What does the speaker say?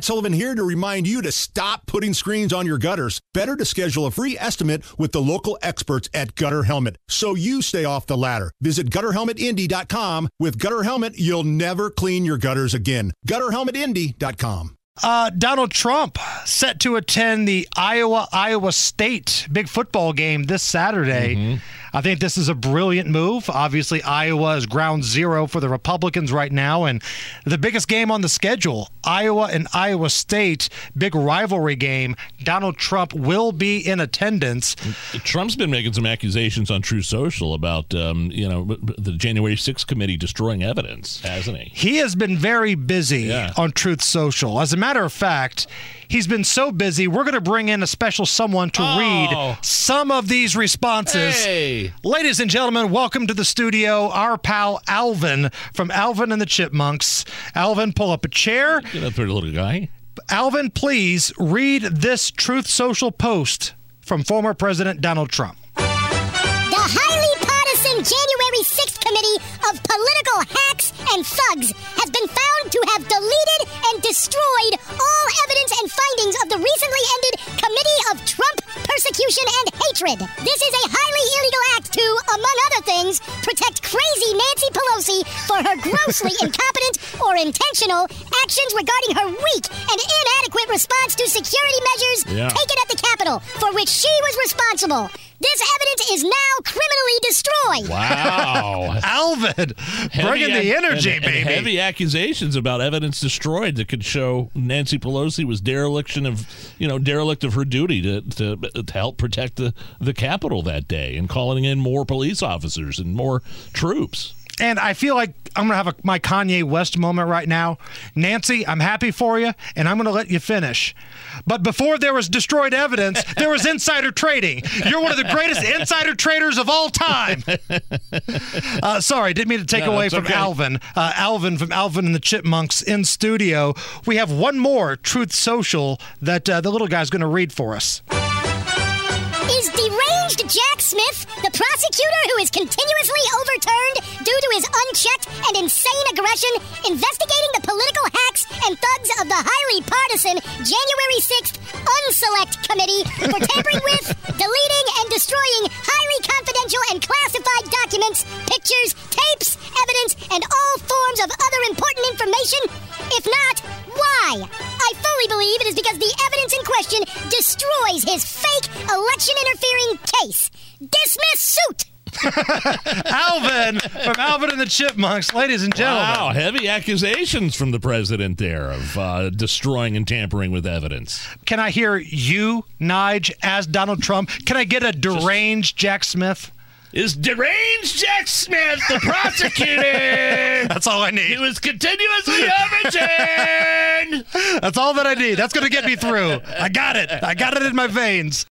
Matt Sullivan here to remind you to stop putting screens on your gutters. Better to schedule a free estimate with the local experts at Gutter Helmet so you stay off the ladder. Visit gutterhelmetindy.com. With Gutter Helmet, you'll never clean your gutters again. Gutterhelmetindy.com. Uh, Donald Trump set to attend the Iowa Iowa State big football game this Saturday. Mm-hmm. I think this is a brilliant move. Obviously, Iowa is ground zero for the Republicans right now, and the biggest game on the schedule, Iowa and Iowa State, big rivalry game. Donald Trump will be in attendance. Trump's been making some accusations on Truth Social about, um, you know, the January 6th committee destroying evidence, hasn't he? He has been very busy Yeah. on Truth Social. As a matter of fact, he's been so busy, we're going to bring in a special someone to Oh. read some of these responses. Hey! Ladies and gentlemen, welcome to the studio, our pal Alvin from Alvin and the Chipmunks. Alvin, pull up a chair. Get up there, little guy. Alvin, please read this Truth Social post from former President Donald Trump. The highly partisan January 6th Committee of Political Hacks and Thugs has been found to have deleted and destroyed all evidence and findings of the recently ended Committee of Trump Persecution and Hatred. This is a highly illegal act to, among other things, protect crazy Nancy Pelosi for her grossly incompetent or intentional actions regarding her weak and inadequate response to security measures Yeah. taken at the Capitol, for which she was responsible. This evidence is now criminally destroyed. Wow. Alvin, bringing Heavy the energy, and- and baby. Heavy accusations about evidence destroyed that could show Nancy Pelosi was dereliction of, you know, derelict of her duty to, to, to help protect the, the Capitol that day and calling in more police officers and more troops. And I feel like I'm going to have a, my Kanye West moment right now. Nancy, I'm happy for you, and I'm going to let you finish. But before there was destroyed evidence, there was insider trading. You're one of the greatest insider traders of all time. Uh, sorry, didn't mean to take No, away from okay. Alvin. Uh, Alvin from Alvin and the Chipmunks in studio. We have one more Truth Social that uh, the little guy's going to read for us. Is deranged Jack Smith the prosecutor who is continuously and insane aggression investigating the political hacks and thugs of the highly partisan January 6th Unselect Committee for tampering with, deleting, and destroying highly confidential and classified documents, pictures, tapes, evidence, and all forms of other important information? If not, why? I fully believe it is because the evidence in question destroys his fake election interfering case. Dismiss suit! Alvin from Alvin and the Chipmunks. Ladies and gentlemen. Wow, heavy accusations from the president there of uh, destroying and tampering with evidence. Can I hear you, Nige, as Donald Trump? Can I get a deranged Jack Smith? Is deranged Jack Smith the prosecutor? That's all I need. He was continuously overturned. That's all that I need. That's going to get me through. I got it. I got it in my veins.